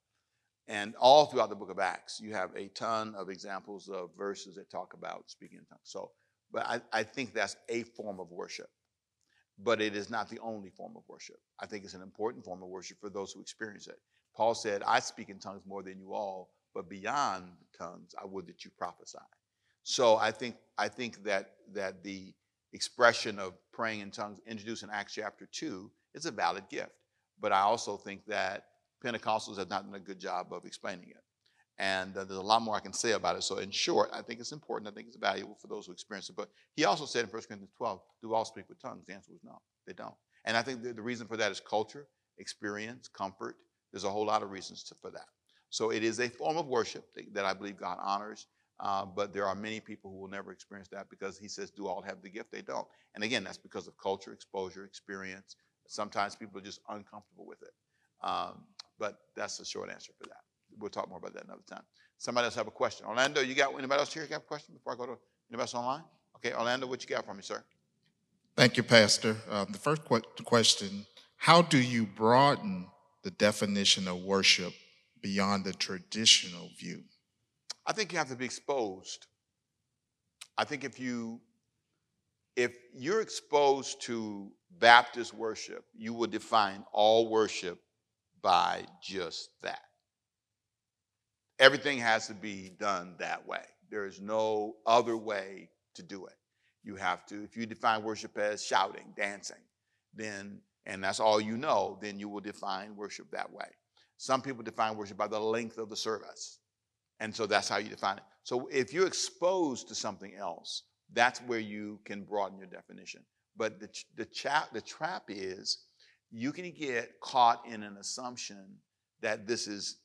and all throughout the book of Acts, you have a ton of examples of verses that talk about speaking in tongues. So, but I, I think that's a form of worship but it is not the only form of worship. I think it's an important form of worship for those who experience it. Paul said, I speak in tongues more than you all, but beyond tongues, I would that you prophesy. So I think I think that that the expression of praying in tongues introduced in Acts chapter 2 is a valid gift. But I also think that Pentecostals have not done a good job of explaining it. And uh, there's a lot more I can say about it. So, in short, I think it's important. I think it's valuable for those who experience it. But he also said in 1 Corinthians 12, do all speak with tongues? The answer was no, they don't. And I think the, the reason for that is culture, experience, comfort. There's a whole lot of reasons to, for that. So, it is a form of worship that, I believe God honors. Uh, but there are many people who will never experience that because he says, do all have the gift? They don't. And again, that's because of culture, exposure, experience. Sometimes people are just uncomfortable with it. Um, but that's the short answer for that. we'll talk more about that another time. Somebody else have a question? Orlando, you got anybody else here You got a question before I go to anybody else online? Okay, Orlando, what you got for me, sir? Thank you, Pastor. Um, the first qu- question How do you broaden the definition of worship beyond the traditional view? I think you have to be exposed. I think if you if you're exposed to Baptist worship, you will define all worship by just that. Everything has to be done that way. There is no other way to do it. You have to, if you define worship as shouting, dancing, then, and that's all you know, then you will define worship that way. Some people define worship by the length of the service. And so that's how you define it. So if you're exposed to something else, that's where you can broaden your definition. But the, the, cha- the trap is you can get caught in an assumption that this is,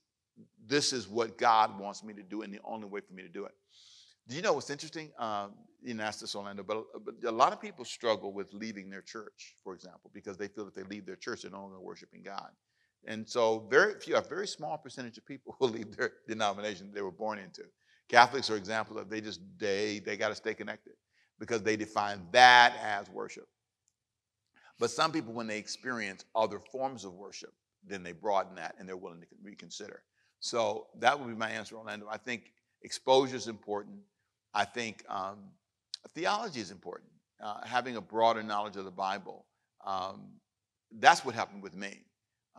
this is what God wants me to do and the only way for me to do it. Do you know what's interesting? Um, you know, this Orlando, but, but a lot of people struggle with leaving their church, for example, because they feel that they leave their church, they're no longer worshiping God. And so, very few, a very small percentage of people will leave their denomination they were born into. Catholics are examples of they just they they got to stay connected because they define that as worship. But some people, when they experience other forms of worship, then they broaden that and they're willing to reconsider. So that would be my answer, Orlando. I think exposure is important. I think um, theology is important. Uh, having a broader knowledge of the Bible. Um, that's what happened with me.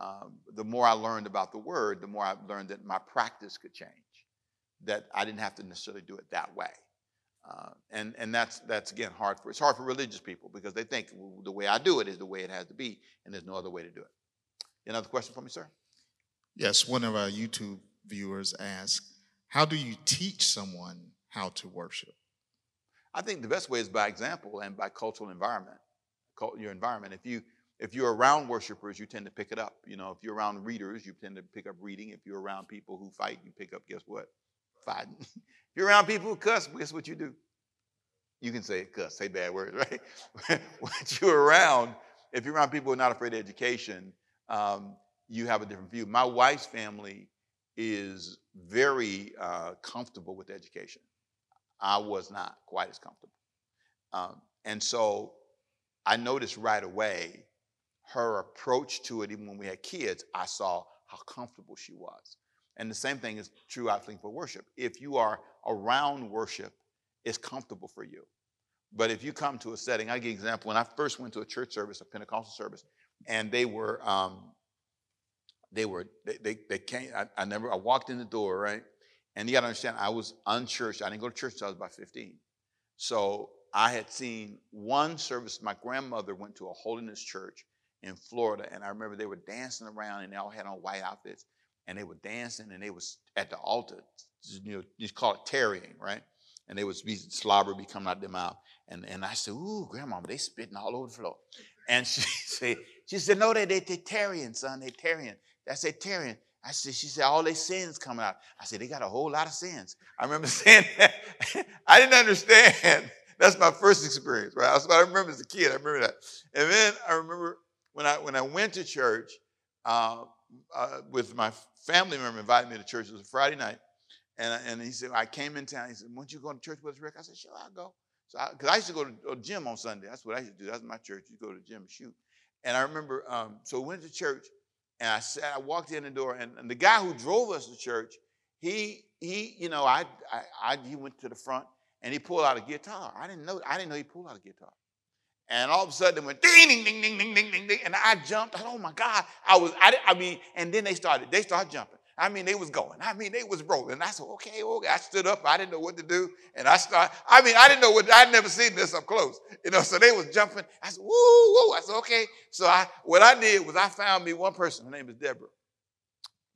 Um, the more I learned about the Word, the more I learned that my practice could change. That I didn't have to necessarily do it that way. Uh, and and that's that's again hard for it's hard for religious people because they think well, the way I do it is the way it has to be, and there's no other way to do it. Another question for me, sir? Yes, one of our YouTube viewers asked, "How do you teach someone how to worship?" I think the best way is by example and by cultural environment. Your environment. If you if you're around worshipers, you tend to pick it up. You know, if you're around readers, you tend to pick up reading. If you're around people who fight, you pick up guess what? Fighting. If you're around people who cuss, guess what you do? You can say cuss, say bad words, right? Once you're around, if you're around people who are not afraid of education, um, you have a different view. My wife's family is very uh, comfortable with education. I was not quite as comfortable. Um, and so I noticed right away her approach to it, even when we had kids, I saw how comfortable she was. And the same thing is true, I think, for worship. If you are around worship, it's comfortable for you. But if you come to a setting, I give an example. When I first went to a church service, a Pentecostal service, and they were, um, they were, they, they, they came, I, I, never, I walked in the door, right? And you got to understand, I was unchurched. I didn't go to church until I was about 15. So I had seen one service. My grandmother went to a holiness church in Florida, and I remember they were dancing around, and they all had on white outfits, and they were dancing, and they was at the altar, you know, you call it tarrying, right? And they was be slobber be coming out their mouth, and and I said, "Ooh, grandma, they spitting all over the floor," and she said, "She said, no, they they they tarrying, son, they tarrying." I said, "Tarrying." I said, she said, all their sins coming out. I said, they got a whole lot of sins. I remember saying that. I didn't understand. That's my first experience, right? That's I remember as a kid. I remember that. And then I remember when I when I went to church uh, uh, with my family member invited me to church. It was a Friday night, and and he said I came in town. He said, "Won't you go to church with us, Rick?" I said, "Sure, I'll go." So because I, I, used to go to a gym on Sunday. That's what I used to do. That's my church. You go to the gym and shoot. And I remember, um, so we went to church, and I sat. I walked in the door, and, and the guy who drove us to church, he he, you know, I, I, I he went to the front and he pulled out a guitar. I didn't know. I didn't know he pulled out a guitar. And all of a sudden it went ding, ding, ding, ding, ding, ding, ding, ding. And I jumped. I, oh my God. I was, I, I mean, and then they started, they started jumping. I mean, they was going. I mean, they was rolling. I said, okay, okay. I stood up. I didn't know what to do. And I started, I mean, I didn't know what, I'd never seen this up close. You know, so they was jumping. I said, woo, woo. I said, okay. So I, what I did was I found me one person. Her name is Deborah.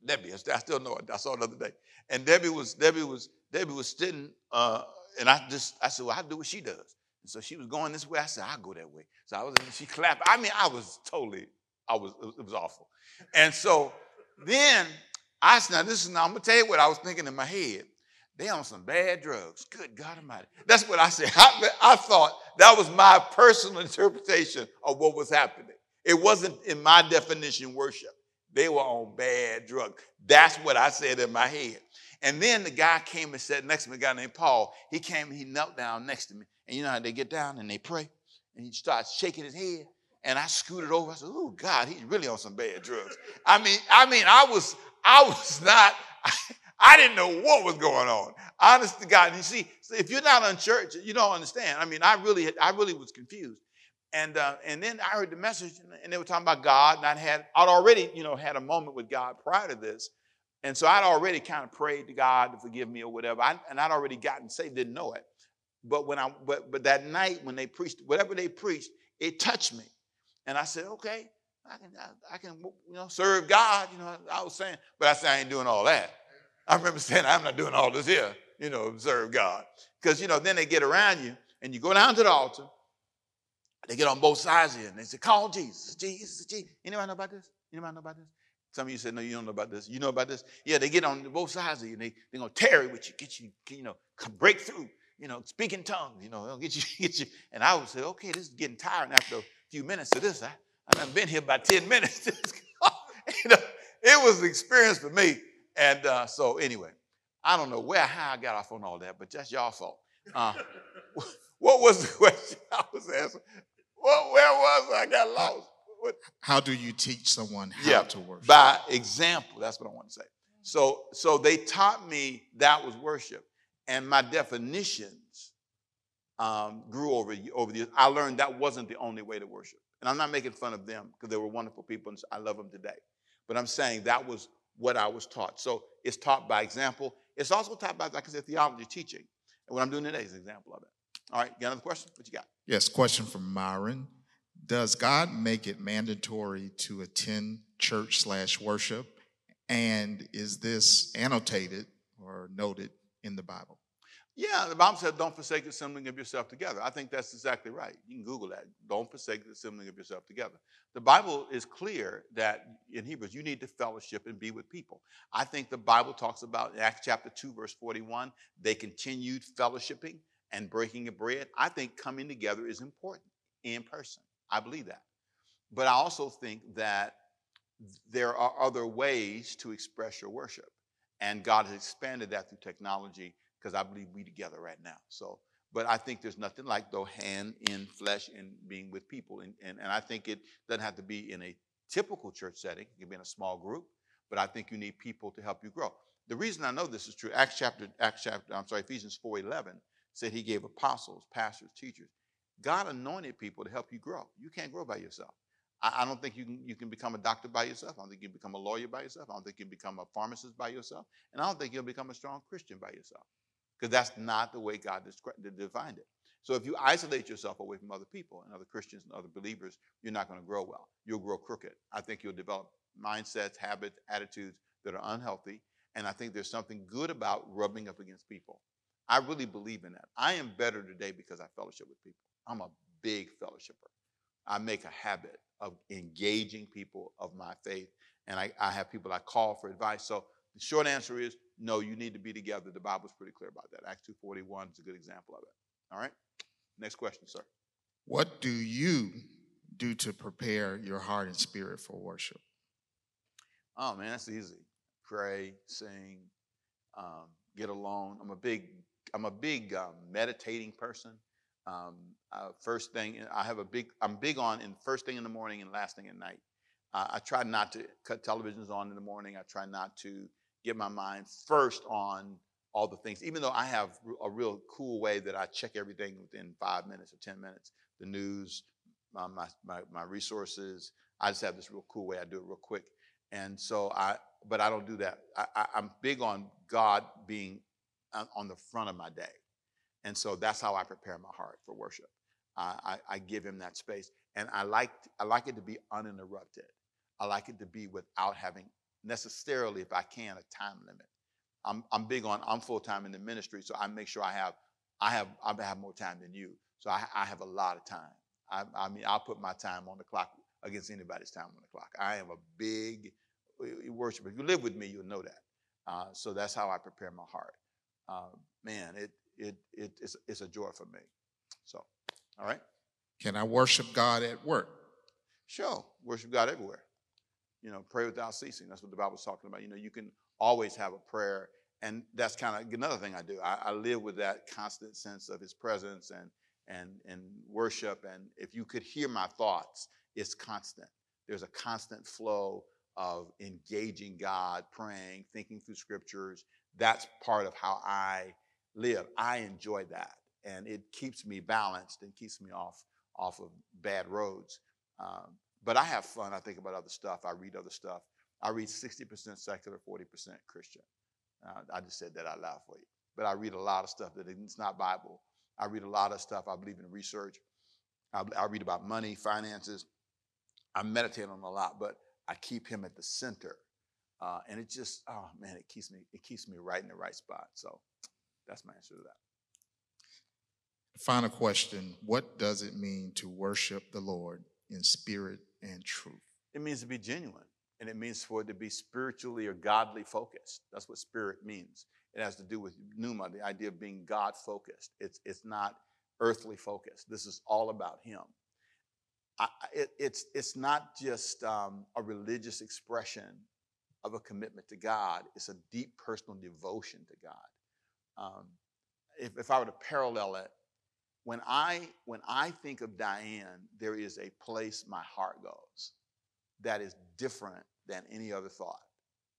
Debbie, I still know it. I saw it the other day. And Debbie was, Debbie was, Debbie was sitting, uh, and I just, I said, well, I'll do what she does. And so she was going this way. I said, I'll go that way. So I was, she clapped. I mean, I was totally, I was, it was awful. And so then I said, now this is, now I'm going to tell you what I was thinking in my head. They on some bad drugs. Good God Almighty. That's what I said. I, I thought that was my personal interpretation of what was happening. It wasn't in my definition worship. They were on bad drugs. That's what I said in my head. And then the guy came and sat next to me, a guy named Paul. He came and he knelt down next to me. And you know how they get down and they pray? And he starts shaking his head. And I scooted over. I said, "Oh God, he's really on some bad drugs." I mean, I mean, I was, I was not. I didn't know what was going on. Honest to God. And you see, if you're not on church, you don't understand. I mean, I really, I really was confused. And uh, and then I heard the message, and they were talking about God, and I had, I'd already, you know, had a moment with God prior to this, and so I'd already kind of prayed to God to forgive me or whatever, I, and I'd already gotten saved, didn't know it. But when I, but but that night when they preached, whatever they preached, it touched me, and I said, okay, I can, I, I can, you know, serve God. You know, I was saying, but I said I ain't doing all that. I remember saying, I'm not doing all this here, you know, serve God. Because, you know, then they get around you and you go down to the altar. They get on both sides here and they say, call Jesus, Jesus, Jesus. Anybody know about this? Anybody know about this? Some of you said, no, you don't know about this. You know about this? Yeah, they get on both sides of you and they, they're going to tarry with you, get you, you know, break through, you know, speak in tongues, you know, they'll get you, get you. And I would say, okay, this is getting tiring after a few minutes of this. I, I've been here about 10 minutes. you know, it was an experience for me. And uh, so, anyway, I don't know where how I got off on all that, but that's y'all fault. Uh, what was the question I was asking? Well, where was I? I got lost. What? How do you teach someone how yeah, to worship? By example. That's what I want to say. So, so they taught me that was worship, and my definitions um, grew over over the years. I learned that wasn't the only way to worship, and I'm not making fun of them because they were wonderful people, and I love them today. But I'm saying that was what I was taught. So it's taught by example. It's also taught by, like I said, theology teaching. And what I'm doing today is an example of it. All right, you got another question? What you got? Yes, question from Myron. Does God make it mandatory to attend church slash worship? And is this annotated or noted in the Bible? Yeah, the Bible says, don't forsake the assembling of yourself together. I think that's exactly right. You can Google that. Don't forsake the assembling of yourself together. The Bible is clear that in Hebrews, you need to fellowship and be with people. I think the Bible talks about in Acts chapter 2, verse 41, they continued fellowshipping and breaking of bread. I think coming together is important in person. I believe that. But I also think that there are other ways to express your worship. And God has expanded that through technology because I believe we together right now. So, but I think there's nothing like though hand in flesh and being with people. And, and, and I think it doesn't have to be in a typical church setting. It can be in a small group, but I think you need people to help you grow. The reason I know this is true, Acts chapter, Acts chapter, I'm sorry, Ephesians 4:11 said he gave apostles, pastors, teachers. God anointed people to help you grow. You can't grow by yourself. I, I don't think you can, you can become a doctor by yourself. I don't think you can become a lawyer by yourself. I don't think you can become a pharmacist by yourself. And I don't think you'll become a strong Christian by yourself because that's not the way God defined it. So if you isolate yourself away from other people and other Christians and other believers, you're not going to grow well. You'll grow crooked. I think you'll develop mindsets, habits, attitudes that are unhealthy. And I think there's something good about rubbing up against people. I really believe in that. I am better today because I fellowship with people. I'm a big fellowshipper. I make a habit of engaging people of my faith, and I, I have people I call for advice. So the short answer is no, you need to be together. The Bible's pretty clear about that. Acts 2.41 is a good example of it. All right? Next question, sir. What do you do to prepare your heart and spirit for worship? Oh, man, that's easy. Pray, sing, um, get alone. I'm a big, I'm a big um, meditating person. Um, uh, first thing, I have a big, I'm big on in first thing in the morning and last thing at night. Uh, I try not to cut televisions on in the morning. I try not to get my mind first on all the things, even though I have a real cool way that I check everything within five minutes or 10 minutes the news, my, my, my resources. I just have this real cool way I do it real quick. And so I, but I don't do that. I, I, I'm big on God being on the front of my day. And so that's how I prepare my heart for worship. Uh, I, I, give him that space. And I like, I like it to be uninterrupted. I like it to be without having necessarily, if I can, a time limit. I'm, I'm big on, I'm full time in the ministry, so I make sure I have, I have, I have more time than you. So I, I have a lot of time. I, I mean, I'll put my time on the clock against anybody's time on the clock. I am a big worshiper. If you live with me, you'll know that. Uh, so that's how I prepare my heart. Uh, man, it, it, it, it's, it's a joy for me. So, all right. Can I worship God at work? Sure. Worship God everywhere. you know, pray without ceasing. That's what the Bible's talking about. You know, you can always have a prayer. And that's kind of another thing I do. I, I live with that constant sense of his presence and and and worship. And if you could hear my thoughts, it's constant. There's a constant flow of engaging God, praying, thinking through scriptures. That's part of how I live. I enjoy that. And it keeps me balanced and keeps me off off of bad roads. Um, but I have fun. I think about other stuff. I read other stuff. I read 60% secular, 40% Christian. Uh, I just said that out loud for you. But I read a lot of stuff that it's not Bible. I read a lot of stuff. I believe in research. I, I read about money, finances. I meditate on a lot, but I keep him at the center. Uh, and it just, oh man, it keeps me, it keeps me right in the right spot. So that's my answer to that. Final question What does it mean to worship the Lord in spirit and truth? It means to be genuine, and it means for it to be spiritually or godly focused. That's what spirit means. It has to do with pneuma, the idea of being God focused. It's, it's not earthly focused. This is all about Him. I, it, it's, it's not just um, a religious expression of a commitment to God, it's a deep personal devotion to God. Um, if, if I were to parallel it, when I when I think of Diane, there is a place my heart goes that is different than any other thought.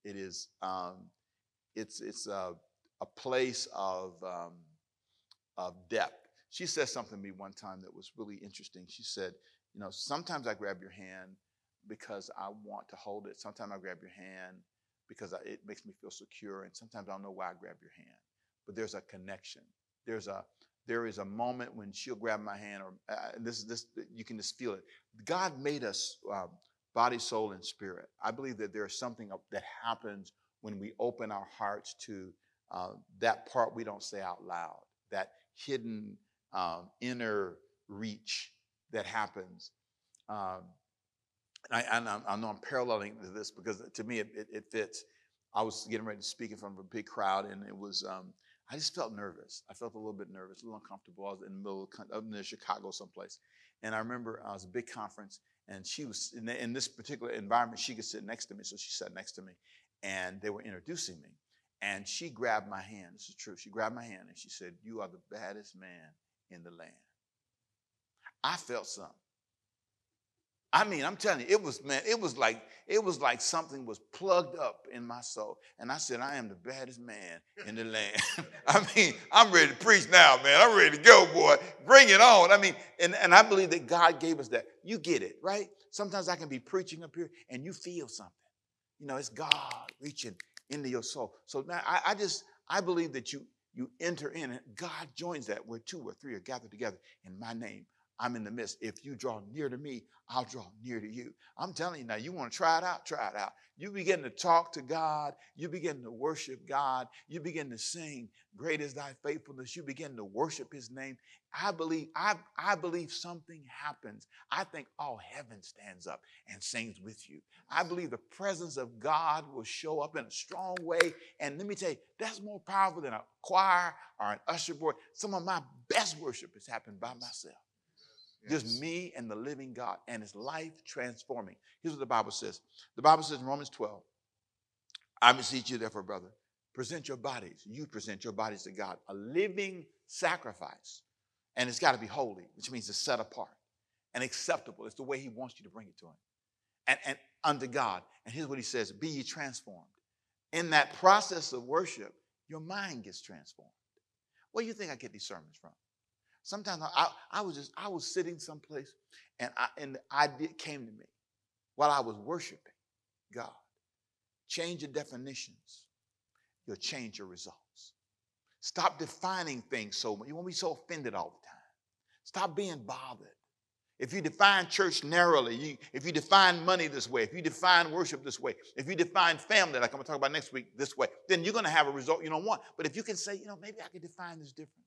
It is um, it's it's a, a place of um, of depth. She said something to me one time that was really interesting. She said, you know, sometimes I grab your hand because I want to hold it. Sometimes I grab your hand because I, it makes me feel secure, and sometimes I don't know why I grab your hand. But there's a connection. There's a there is a moment when she'll grab my hand, or uh, this, this, you can just feel it. God made us uh, body, soul, and spirit. I believe that there's something that happens when we open our hearts to uh, that part we don't say out loud, that hidden um, inner reach that happens. Um, I, I, I, know I'm paralleling this because to me it, it, it, fits. I was getting ready to speak in front of a big crowd, and it was um, I just felt nervous. I felt a little bit nervous, a little uncomfortable. I was in the middle of up near Chicago someplace. And I remember uh, I was a big conference, and she was in, the, in this particular environment, she could sit next to me. So she sat next to me, and they were introducing me. And she grabbed my hand. This is true. She grabbed my hand and she said, You are the baddest man in the land. I felt something. I mean, I'm telling you, it was man, it was like it was like something was plugged up in my soul. And I said, I am the baddest man in the land. I mean, I'm ready to preach now, man. I'm ready to go, boy. Bring it on. I mean, and, and I believe that God gave us that. You get it, right? Sometimes I can be preaching up here and you feel something. You know, it's God reaching into your soul. So now I, I just I believe that you you enter in and God joins that where two or three are gathered together in my name. I'm in the midst. If you draw near to me, I'll draw near to you. I'm telling you now, you want to try it out? Try it out. You begin to talk to God. You begin to worship God. You begin to sing, Great is thy faithfulness. You begin to worship his name. I believe, I, I believe something happens. I think all heaven stands up and sings with you. I believe the presence of God will show up in a strong way. And let me tell you, that's more powerful than a choir or an usher board. Some of my best worship has happened by myself. Yes. Just me and the living God, and it's life transforming. Here's what the Bible says The Bible says in Romans 12, I beseech you, therefore, brother, present your bodies. You present your bodies to God, a living sacrifice. And it's got to be holy, which means it's set apart and acceptable. It's the way He wants you to bring it to Him. And, and unto God. And here's what He says Be ye transformed. In that process of worship, your mind gets transformed. Where do you think I get these sermons from? Sometimes I, I was just, I was sitting someplace and, I, and the idea came to me while I was worshiping God. Change your definitions, you'll change your results. Stop defining things so much. You won't be so offended all the time. Stop being bothered. If you define church narrowly, you, if you define money this way, if you define worship this way, if you define family, like I'm going to talk about next week, this way, then you're going to have a result you don't want. But if you can say, you know, maybe I can define this differently.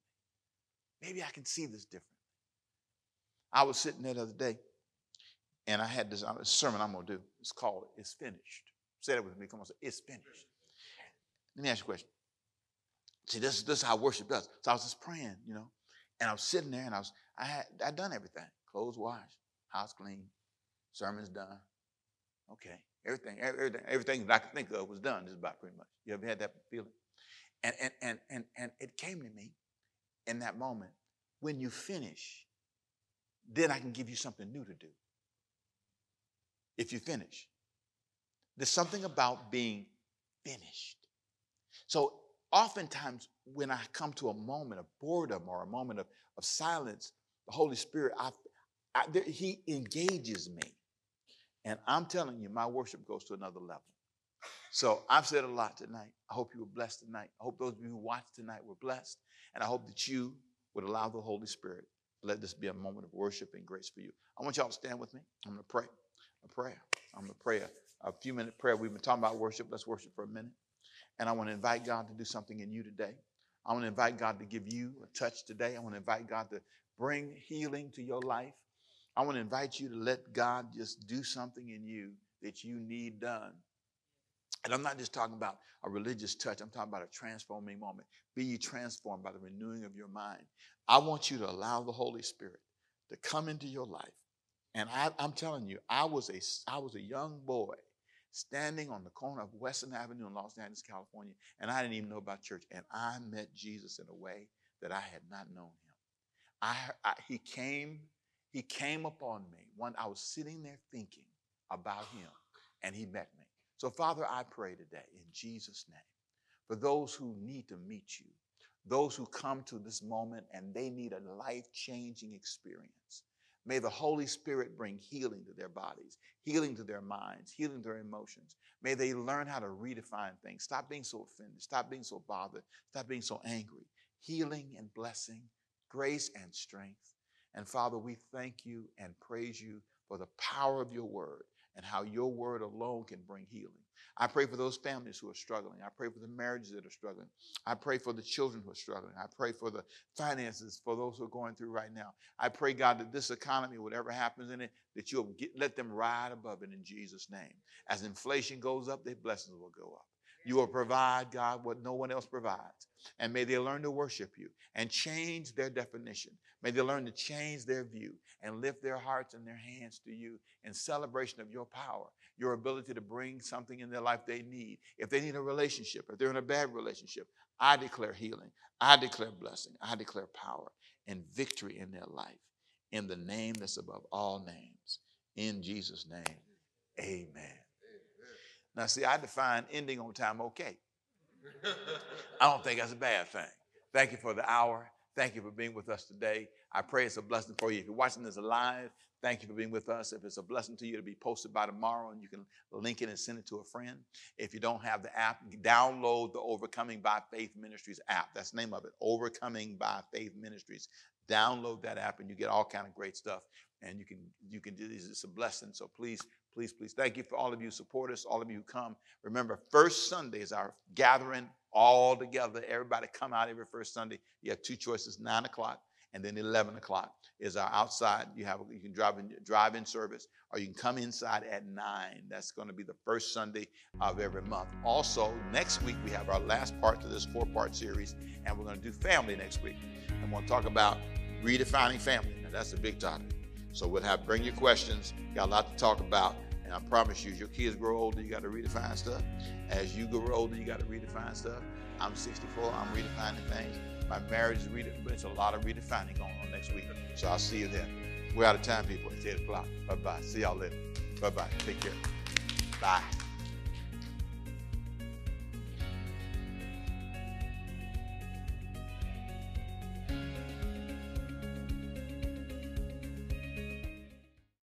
Maybe I can see this differently. I was sitting there the other day, and I had this uh, sermon I'm going to do. It's called It's Finished. Say that with me. Come on, say, It's finished. Let me ask you a question. See, this, this is how worship does. So I was just praying, you know, and I was sitting there, and I was, I had, I'd done everything. Clothes washed, house clean, sermons done. Okay, Everything, everything, everything that I could think of was done, just about pretty much. You ever had that feeling? And and and and and it came to me in that moment. When you finish, then I can give you something new to do. If you finish. There's something about being finished. So oftentimes when I come to a moment of boredom or a moment of, of silence, the Holy Spirit, I, I, there, He engages me. And I'm telling you, my worship goes to another level. So I've said a lot tonight. I hope you were blessed tonight. I hope those of you who watched tonight were blessed. And I hope that you would allow the Holy Spirit to let this be a moment of worship and grace for you. I want y'all to stand with me. I'm going to pray a prayer. I'm going to pray a, a few minute prayer. We've been talking about worship. Let's worship for a minute. And I want to invite God to do something in you today. I want to invite God to give you a touch today. I want to invite God to bring healing to your life. I want to invite you to let God just do something in you that you need done. And I'm not just talking about a religious touch, I'm talking about a transforming moment. Be ye transformed by the renewing of your mind. I want you to allow the Holy Spirit to come into your life. And I, am telling you, I was a I was a young boy standing on the corner of Western Avenue in Los Angeles, California, and I didn't even know about church. And I met Jesus in a way that I had not known him. I, I he came, he came upon me. One, I was sitting there thinking about him, and he met me. So, Father, I pray today in Jesus' name for those who need to meet you, those who come to this moment and they need a life changing experience. May the Holy Spirit bring healing to their bodies, healing to their minds, healing to their emotions. May they learn how to redefine things. Stop being so offended. Stop being so bothered. Stop being so angry. Healing and blessing, grace and strength. And Father, we thank you and praise you for the power of your word and how your word alone can bring healing. I pray for those families who are struggling. I pray for the marriages that are struggling. I pray for the children who are struggling. I pray for the finances for those who are going through right now. I pray, God, that this economy, whatever happens in it, that you'll get, let them ride above it in Jesus' name. As inflation goes up, their blessings will go up. You will provide, God, what no one else provides. And may they learn to worship you and change their definition. May they learn to change their view and lift their hearts and their hands to you in celebration of your power, your ability to bring something in their life they need. If they need a relationship, if they're in a bad relationship, I declare healing. I declare blessing. I declare power and victory in their life in the name that's above all names. In Jesus' name, amen. Now, see, I define ending on time okay. I don't think that's a bad thing. Thank you for the hour. Thank you for being with us today. I pray it's a blessing for you. If you're watching this live, thank you for being with us. If it's a blessing to you to be posted by tomorrow and you can link it and send it to a friend. If you don't have the app, download the Overcoming by Faith Ministries app. That's the name of it, Overcoming by Faith Ministries. Download that app and you get all kind of great stuff. And you can you can do this. It's a blessing. So please please, please. Thank you for all of you support us, all of you who come. Remember, first Sunday is our gathering all together. Everybody come out every first Sunday. You have two choices, 9 o'clock and then 11 o'clock is our outside. You have you can drive in drive in service, or you can come inside at nine. That's going to be the first Sunday of every month. Also, next week we have our last part to this four part series, and we're going to do family next week. And we'll talk about redefining family. Now that's a big topic. So we'll have bring your questions. Got a lot to talk about. And I promise you, as your kids grow older, you got to redefine stuff. As you grow older, you got to redefine stuff. I'm 64, I'm redefining things. My marriage is redefining, it's a lot of redefining going on next week. So I'll see you then. We're out of time, people. It's 8 o'clock. Bye bye. See y'all later. Bye bye. Take care. Bye.